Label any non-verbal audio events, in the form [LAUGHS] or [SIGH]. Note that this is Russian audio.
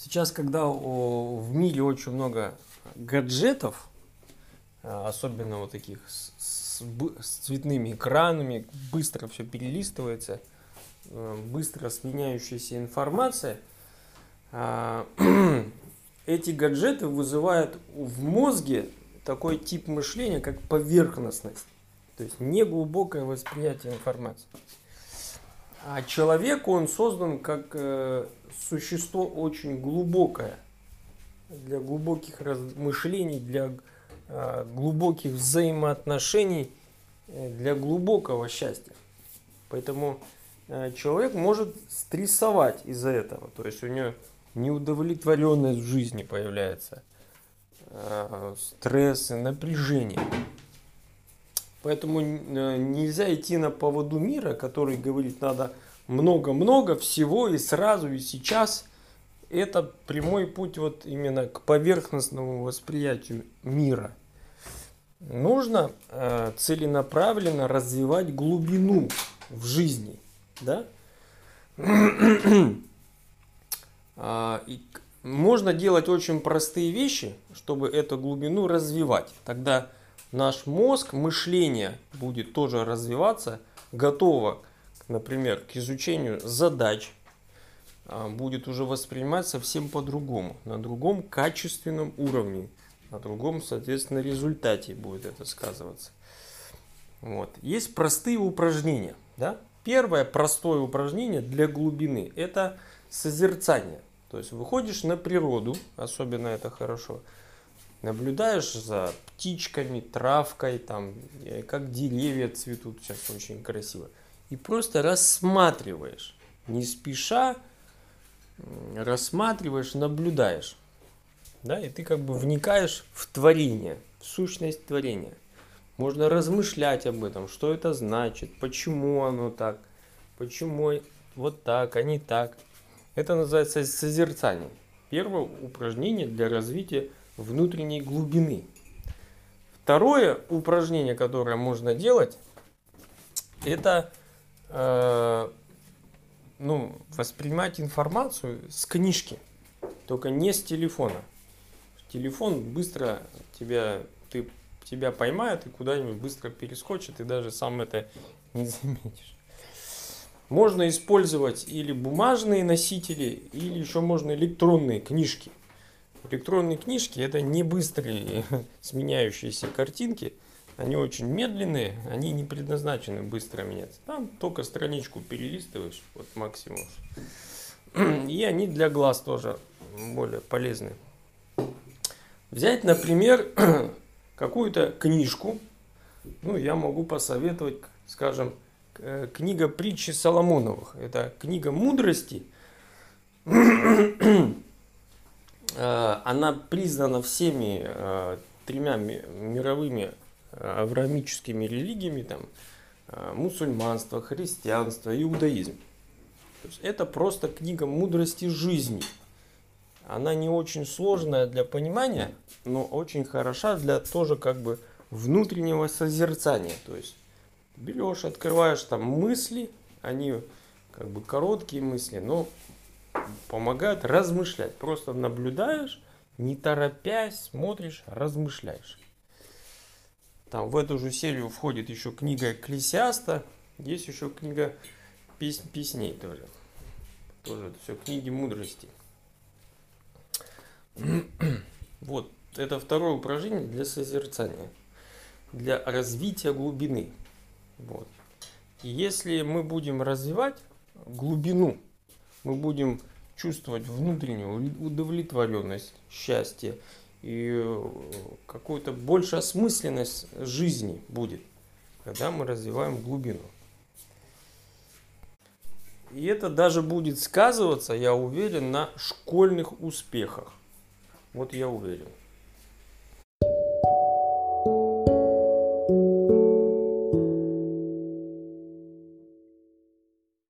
Сейчас, когда в мире очень много гаджетов, а, особенно вот таких с, с, с цветными экранами, быстро все перелистывается, э, быстро сменяющаяся информация, а, [CLEARS THROAT] эти гаджеты вызывают в мозге такой тип мышления, как поверхностность, то есть неглубокое восприятие информации. А человек, он создан как э, существо очень глубокое, для глубоких размышлений, для э, глубоких взаимоотношений, э, для глубокого счастья. Поэтому э, человек может стрессовать из-за этого, то есть у него неудовлетворенность в жизни появляется, э, стресс, напряжение. Поэтому э, нельзя идти на поводу мира, который говорит, надо много-много всего и сразу, и сейчас. Это прямой путь вот именно к поверхностному восприятию мира. Нужно э, целенаправленно развивать глубину в жизни. Да? [CLEARS THROAT] а, и можно делать очень простые вещи, чтобы эту глубину развивать. Тогда наш мозг, мышление будет тоже развиваться, готово, например, к изучению задач, а, будет уже воспринимать совсем по-другому, на другом качественном уровне, на другом, соответственно, результате будет это сказываться. Вот. Есть простые упражнения. Да? Первое простое упражнение для глубины – это созерцание. То есть выходишь на природу, особенно это хорошо – наблюдаешь за птичками, травкой, там, э, как деревья цветут, сейчас очень красиво. И просто рассматриваешь, не спеша, рассматриваешь, наблюдаешь. Да, и ты как бы вникаешь в творение, в сущность творения. Можно размышлять об этом, что это значит, почему оно так, почему вот так, а не так. Это называется созерцание. Первое упражнение для развития внутренней глубины. Второе упражнение, которое можно делать, это э, ну, воспринимать информацию с книжки, только не с телефона. Телефон быстро тебя, ты, тебя поймает и куда-нибудь быстро перескочит, и даже сам это не заметишь. Можно использовать или бумажные носители, или еще можно электронные книжки. Электронные книжки это не быстрые [LAUGHS] сменяющиеся картинки. Они очень медленные, они не предназначены быстро меняться. Там только страничку перелистываешь, вот максимум. [CLEARS THROAT] И они для глаз тоже более полезны. Взять, например, [CLEARS THROAT] какую-то книжку. Ну, я могу посоветовать, скажем, э, книга притчи Соломоновых. Это книга мудрости. [CLEARS THROAT] Э, она признана всеми э, тремя мировыми э, авраамическими религиями, там, мусульманство, христианство, иудаизм. То есть это просто книга мудрости жизни. Она не очень сложная для понимания, но очень хороша для тоже как бы внутреннего созерцания. То есть берешь, открываешь там мысли, они как бы короткие мысли, но помогают размышлять. Просто наблюдаешь, не торопясь, смотришь, размышляешь. Там в эту же серию входит еще книга Экклесиаста, есть еще книга пес песней тоже. Тоже это все книги мудрости. [CLEARS THROAT] Вот, это второе упражнение для созерцания, для развития глубины. Вот. И если мы будем развивать глубину, мы будем чувствовать внутреннюю удовлетворенность, счастье и э, какую-то большую осмысленность жизни будет, когда мы развиваем глубину. И это даже будет сказываться, я уверен, на школьных успехах. Вот я уверен.